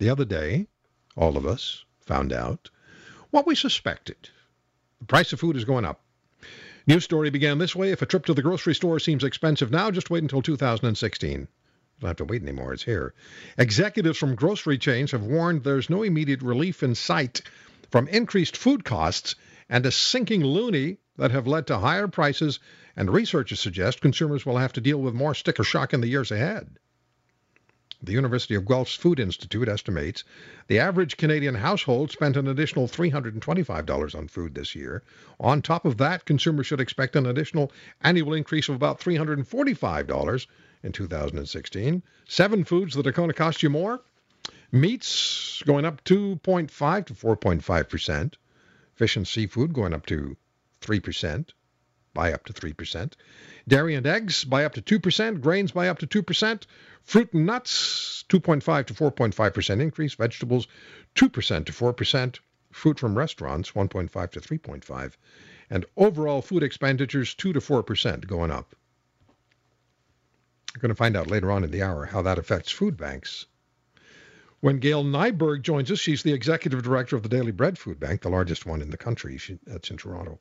The other day, all of us found out what we suspected. The price of food is going up. News story began this way. If a trip to the grocery store seems expensive now, just wait until 2016. You don't have to wait anymore. It's here. Executives from grocery chains have warned there's no immediate relief in sight from increased food costs and a sinking loonie that have led to higher prices, and researchers suggest consumers will have to deal with more sticker shock in the years ahead. The University of Guelph's Food Institute estimates the average Canadian household spent an additional $325 on food this year. On top of that, consumers should expect an additional annual increase of about $345 in 2016. Seven foods that are going to cost you more. Meats going up 2.5 to 4.5%. Fish and seafood going up to 3%, by up to 3%. Dairy and eggs by up to 2%. Grains by up to 2%. Fruit and nuts, 2.5 to 4.5% increase. Vegetables, 2% to 4%. fruit from restaurants, 1.5 to 3.5. And overall food expenditures, 2 to 4% going up. We're going to find out later on in the hour how that affects food banks. When Gail Nyberg joins us, she's the executive director of the Daily Bread Food Bank, the largest one in the country. She, that's in Toronto.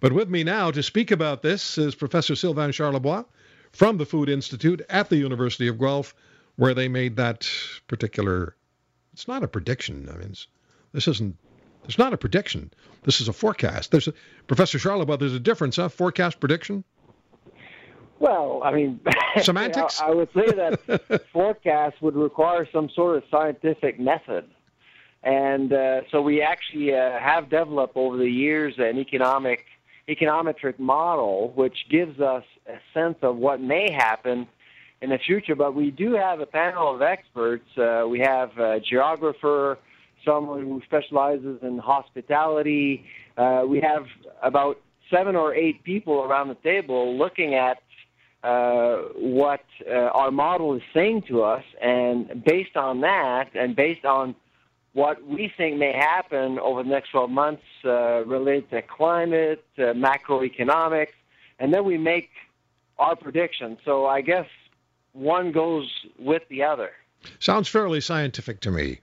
But with me now to speak about this is Professor Sylvain Charlebois from the Food Institute at the University of Guelph, where they made that particular. It's not a prediction. I mean, this isn't. It's not a prediction. This is a forecast. There's a, Professor Charlebois. There's a difference, huh? Forecast prediction. Well, I mean, semantics. I would say that forecast would require some sort of scientific method, and uh, so we actually uh, have developed over the years an economic econometric model, which gives us a sense of what may happen in the future. But we do have a panel of experts. Uh, we have a geographer, someone who specializes in hospitality. Uh, we have about seven or eight people around the table looking at uh, what uh, our model is saying to us, and based on that, and based on what we think may happen over the next 12 months uh, related to climate, uh, macroeconomics, and then we make our predictions. So I guess one goes with the other. Sounds fairly scientific to me.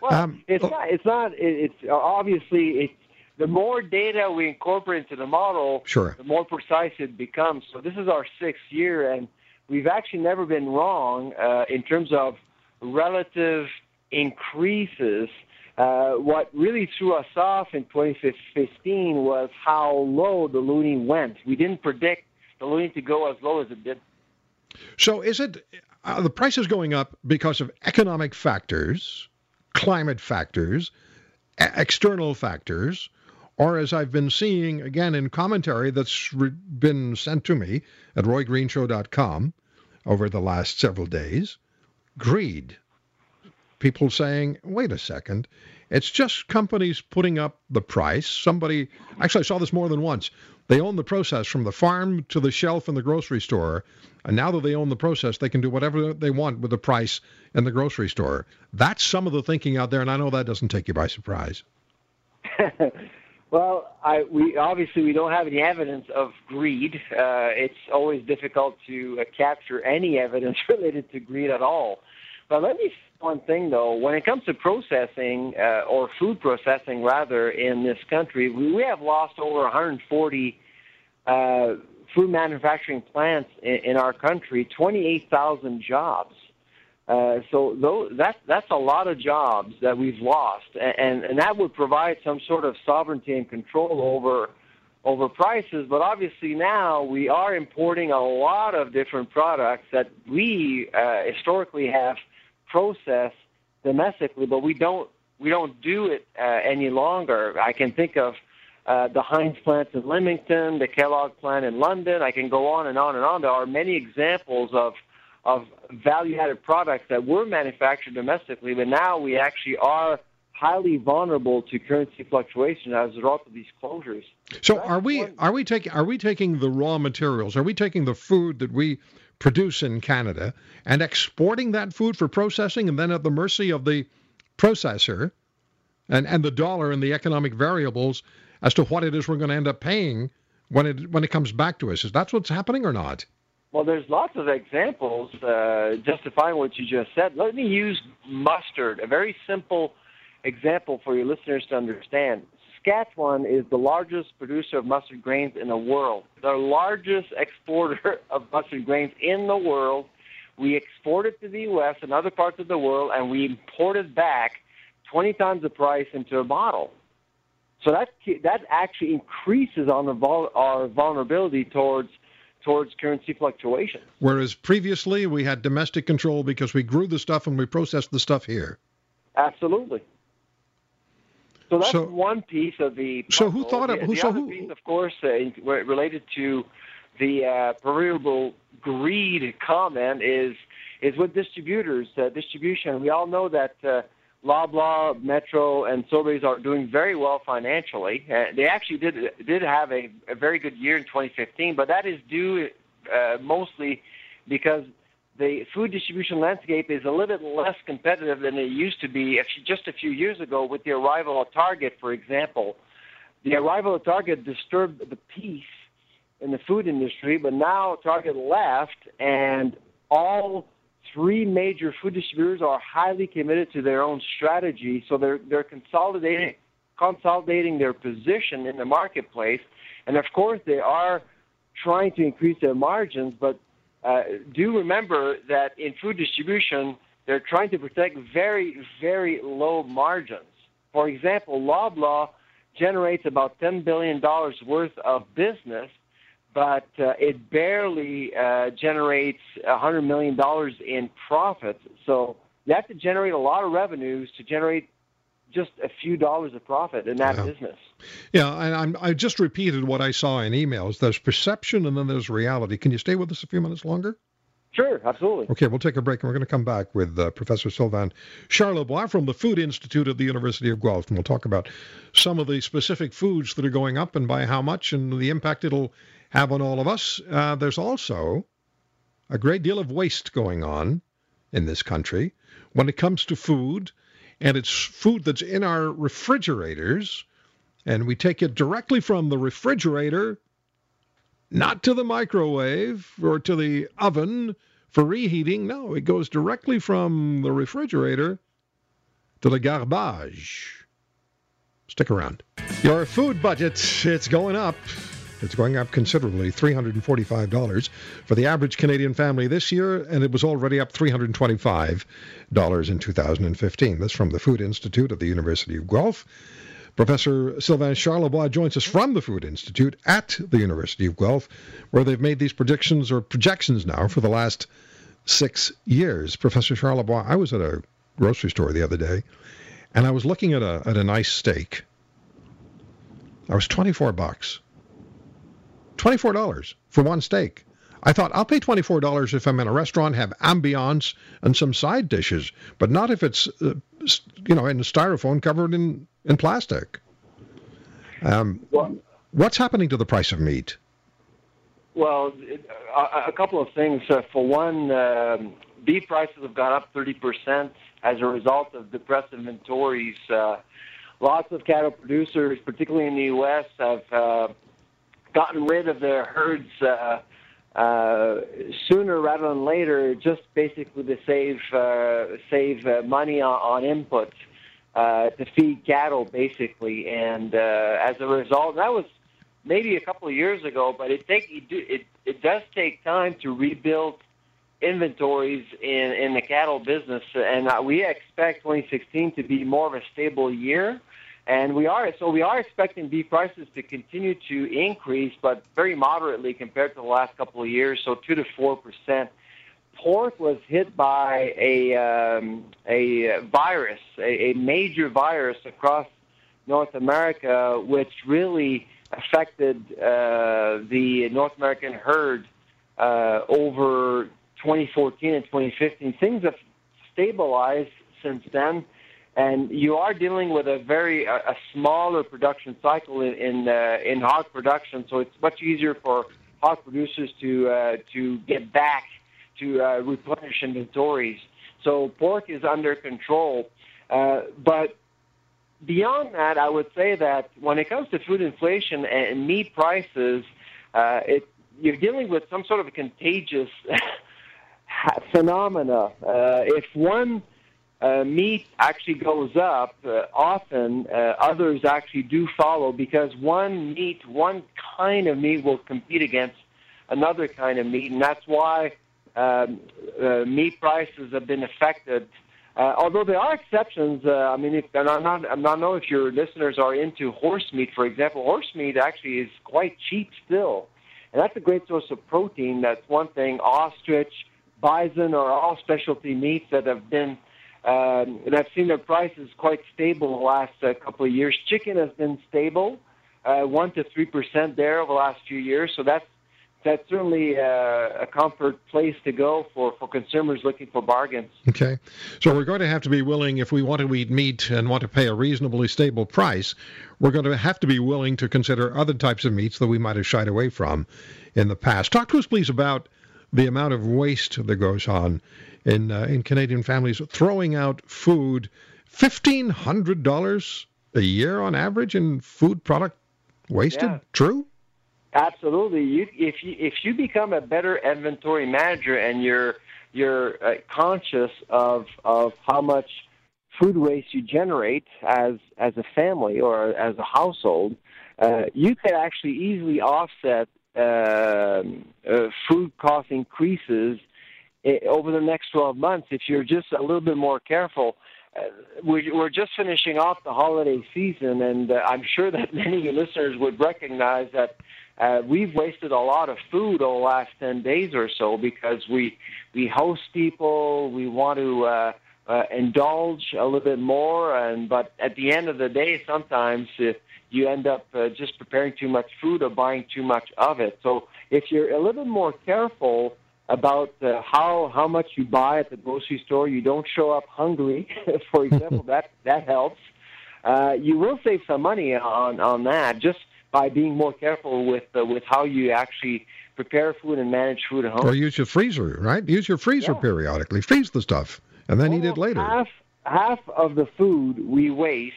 Well, um, it's oh. not. It's not. It's obviously it's the more data we incorporate into the model, sure. the more precise it becomes. So this is our sixth year, and we've actually never been wrong uh, in terms of relative increases. Uh, what really threw us off in 2015 was how low the loonie went. We didn't predict the loonie to go as low as it did. So, is it uh, the price is going up because of economic factors, climate factors, a- external factors, or as I've been seeing again in commentary that's re- been sent to me at roygreenshow.com over the last several days, greed? People saying, wait a second, it's just companies putting up the price. Somebody, actually, I saw this more than once. They own the process from the farm to the shelf in the grocery store. And now that they own the process, they can do whatever they want with the price in the grocery store. That's some of the thinking out there, and I know that doesn't take you by surprise. well, I, we obviously we don't have any evidence of greed. Uh, it's always difficult to uh, capture any evidence related to greed at all. But let me one thing though. When it comes to processing uh, or food processing, rather, in this country, we, we have lost over 140 uh, food manufacturing plants in, in our country, 28,000 jobs. Uh, so those, that, that's a lot of jobs that we've lost, and, and that would provide some sort of sovereignty and control over over prices. But obviously now we are importing a lot of different products that we uh, historically have process domestically, but we don't we don't do it uh, any longer. I can think of uh, the Heinz plants in Leamington, the Kellogg plant in London. I can go on and on and on. There are many examples of of value-added products that were manufactured domestically, but now we actually are highly vulnerable to currency fluctuation as a result of these closures. So, are we one. are we taking are we taking the raw materials? Are we taking the food that we produce in Canada and exporting that food for processing, and then at the mercy of the processor and and the dollar and the economic variables as to what it is we're going to end up paying when it when it comes back to us? Is that what's happening or not? Well, there's lots of examples uh, justifying what you just said. Let me use mustard, a very simple example for your listeners to understand. Saskatchewan is the largest producer of mustard grains in the world, the largest exporter of mustard grains in the world. We export it to the U.S. and other parts of the world, and we import it back 20 times the price into a bottle. So that that actually increases on the vul- our vulnerability towards towards currency fluctuations. Whereas previously we had domestic control because we grew the stuff and we processed the stuff here. Absolutely. So that's so, one piece of the. So who thought of? The, who, the so other who, piece, of course, uh, related to the uh, proverbial greed comment is is with distributors, uh, distribution. We all know that uh, Loblaw, Metro, and Sobeys are doing very well financially. Uh, they actually did did have a, a very good year in 2015, but that is due uh, mostly because the food distribution landscape is a little bit less competitive than it used to be just a few years ago with the arrival of Target, for example. The arrival of Target disturbed the peace in the food industry, but now Target left, and all three major food distributors are highly committed to their own strategy, so they're they're consolidating consolidating their position in the marketplace, and of course they are trying to increase their margins, but uh, do remember that in food distribution, they're trying to protect very, very low margins. For example, Loblaw generates about $10 billion worth of business, but uh, it barely uh, generates $100 million in profits. So you have to generate a lot of revenues to generate just a few dollars of profit in that yeah. business. Yeah, and I'm, I just repeated what I saw in emails. There's perception and then there's reality. Can you stay with us a few minutes longer? Sure, absolutely. Okay, we'll take a break and we're going to come back with uh, Professor Sylvain Charlebois from the Food Institute at the University of Guelph. And we'll talk about some of the specific foods that are going up and by how much and the impact it'll have on all of us. Uh, there's also a great deal of waste going on in this country when it comes to food and it's food that's in our refrigerators, and we take it directly from the refrigerator, not to the microwave or to the oven for reheating. No, it goes directly from the refrigerator to the garbage. Stick around. Your food budget, it's going up. It's going up considerably, $345 for the average Canadian family this year, and it was already up $325 in 2015. This from the Food Institute at the University of Guelph. Professor Sylvain Charlebois joins us from the Food Institute at the University of Guelph, where they've made these predictions or projections now for the last six years. Professor Charlebois, I was at a grocery store the other day, and I was looking at a at a nice steak. I was 24 bucks. $24 for one steak. I thought I'll pay $24 if I'm in a restaurant, have ambiance and some side dishes, but not if it's, uh, you know, in styrofoam covered in, in plastic. Um, well, what's happening to the price of meat? Well, a, a couple of things. Uh, for one, um, beef prices have gone up 30% as a result of depressed inventories. Uh, lots of cattle producers, particularly in the U.S., have uh, gotten rid of their herds uh, uh, sooner rather than later, just basically to save uh, save uh, money on, on inputs uh, to feed cattle, basically. And uh, as a result, that was maybe a couple of years ago, but it take it, it it does take time to rebuild inventories in in the cattle business, and uh, we expect 2016 to be more of a stable year. And we are so we are expecting beef prices to continue to increase, but very moderately compared to the last couple of years, so two to four percent. Pork was hit by a um, a virus, a, a major virus across North America, which really affected uh, the North American herd uh, over 2014 and 2015. Things have stabilized since then, and you are dealing with a very a, a smaller production cycle in in, uh, in hog production. So it's much easier for hog producers to uh, to get back to uh, replenish inventories. So pork is under control, uh, but beyond that, I would say that when it comes to food inflation and meat prices, uh, it, you're dealing with some sort of a contagious phenomena. Uh, if one uh, meat actually goes up, uh, often uh, others actually do follow because one meat, one kind of meat will compete against another kind of meat, and that's why um, uh, meat prices have been affected. Uh, although there are exceptions, uh, I mean, if, and I'm not, I'm not know if your listeners are into horse meat, for example. Horse meat actually is quite cheap still, and that's a great source of protein. That's one thing. Ostrich, bison are all specialty meats that have been um, and I've seen their prices quite stable the last uh, couple of years. Chicken has been stable, uh, one to three percent there over the last few years. So that's that's certainly uh, a comfort place to go for, for consumers looking for bargains. Okay. So we're going to have to be willing, if we want to eat meat and want to pay a reasonably stable price, we're going to have to be willing to consider other types of meats that we might have shied away from in the past. Talk to us, please, about the amount of waste that goes on in uh, in Canadian families throwing out food, fifteen hundred dollars a year on average in food product wasted. Yeah. True. Absolutely. You, if you if you become a better inventory manager and you're you're uh, conscious of of how much food waste you generate as as a family or as a household, uh, you could actually easily offset food cost increases eh, over the next 12 months if you're just a little bit more careful. Uh, we're just finishing off the holiday season, and uh, I'm sure that many listeners would recognize that uh, we've wasted a lot of food over the last 10 days or so because we we host people, we want to uh, uh, indulge a little bit more, and but at the end of the day, sometimes uh, you end up uh, just preparing too much food or buying too much of it. So if you're a little more careful about uh, how how much you buy at the grocery store, you don't show up hungry, for example, that that helps. Uh, you will save some money on on that just by being more careful with uh, with how you actually prepare food and manage food at home. Or use your freezer, right? Use your freezer Yeah. periodically. Freeze the stuff and then eat it later. Half half of the food we waste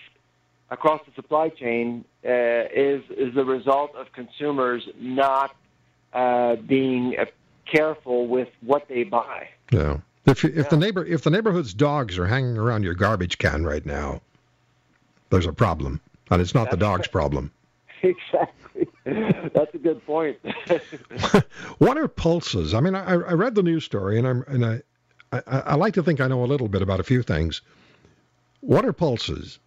across the supply chain uh, is is the result of consumers not uh, being uh, careful with what they buy. Yeah. If if the neighbor if the neighborhood's dogs are hanging around your garbage can right now, there's a problem, and it's not the dog's problem. exactly. That's a good point. what are pulses? I mean, I, I read the news story, and I'm and I, I I like to think I know a little bit about a few things. What are pulses?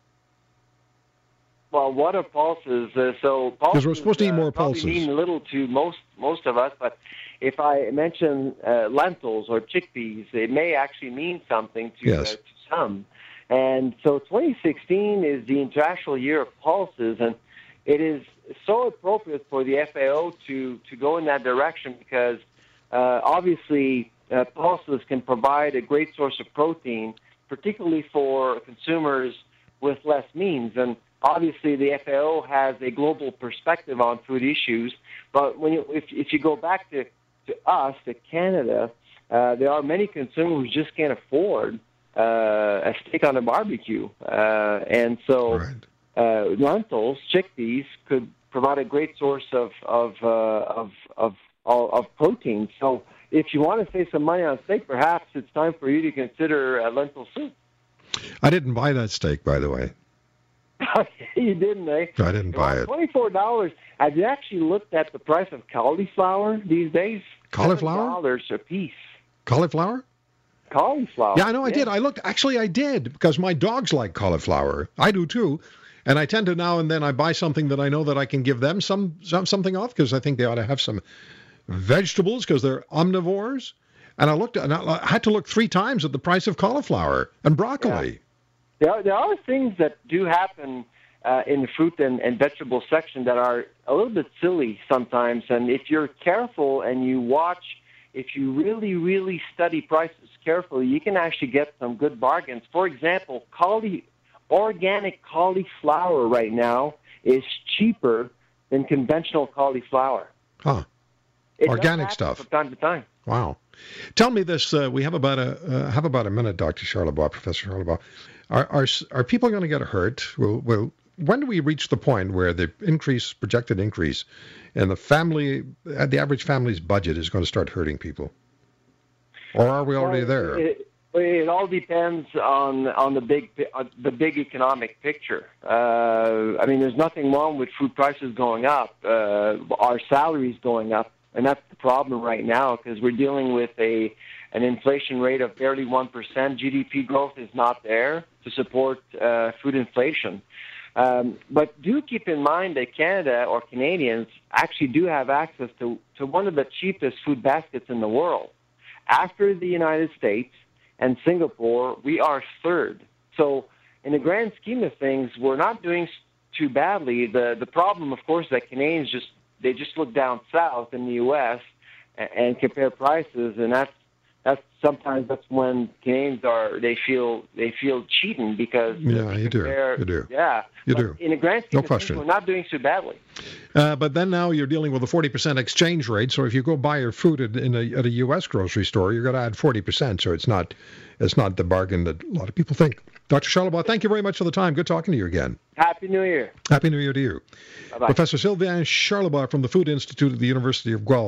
Well, what are pulses? Uh, so pulses Because we're supposed to eat uh, more probably pulses. mean little to most most of us, but if I mention uh, lentils or chickpeas, it may actually mean something to, Yes. uh, to some. And so 2016 is the International Year of Pulses, and it is so appropriate for the FAO to, to go in that direction because uh, obviously uh, pulses can provide a great source of protein, particularly for consumers with less means. And obviously, the FAO has a global perspective on food issues. But when you, if, if you go back to, to us, to Canada, uh, there are many consumers who just can't afford uh, a steak on a barbecue. Uh, and so Right. uh, lentils, chickpeas could provide a great source of of, uh, of of of of protein. So if you want to save some money on steak, perhaps it's time for you to consider uh, lentil soup. I didn't buy that steak, by the way. you didn't, eh? I didn't buy it. Twenty-four dollars. Have you actually looked at the price of cauliflower these days? Cauliflower? dollars a piece. Cauliflower? Cauliflower. Yeah, I know I did. I looked. Actually, I did because my dogs like cauliflower. I do too. And I tend to now and then I buy something that I know that I can give them some, some something off because I think they ought to have some vegetables because they're omnivores. And I looked and I I had to look three times at the price of cauliflower and broccoli. There are, there are things that do happen uh, in the fruit and, and vegetable section that are a little bit silly sometimes. And if you're careful and you watch, if you really, really study prices carefully, you can actually get some good bargains. For example, cauli, organic cauliflower right now is cheaper than conventional cauliflower. Huh. It Organic stuff. From time to time. Wow. Tell me this. Uh, we have about a uh, have about a minute, Dr. Charlebois, Professor Charlebois. Are, are are people going to get hurt? Will, will when do we reach the point where the increase, projected increase, in the family, uh, the average family's budget is going to start hurting people? Or are we already well, there? It, it all depends on on the big uh, the big economic picture. Uh, I mean, there's nothing wrong with food prices going up, uh, our salaries going up, and that's the problem right now because we're dealing with a an inflation rate of barely one percent. GDP growth is not there to support uh, food inflation. Um, but do keep in mind that Canada or Canadians actually do have access to, to one of the cheapest food baskets in the world. After the United States and Singapore, we are third. So, in the grand scheme of things, we're not doing too badly. The the problem, of course, that Canadians just they just look down south in the U.S. and, and compare prices, and that's that's sometimes that's when Canadians are they feel they feel cheating because yeah you do you do yeah you do in a grand scheme no question things, we're not doing so badly. Uh, but then now you're dealing with a 40% exchange rate. So if you go buy your food at, in a, at a U.S. grocery store, you're going to add 40%. So it's not it's not the bargain that a lot of people think. Dr. Charlebois, thank you very much for the time. Good talking to you again. Happy New Year. Happy New Year to you. Bye-bye. Professor Sylvain Charlebois from the Food Institute at the University of Guelph.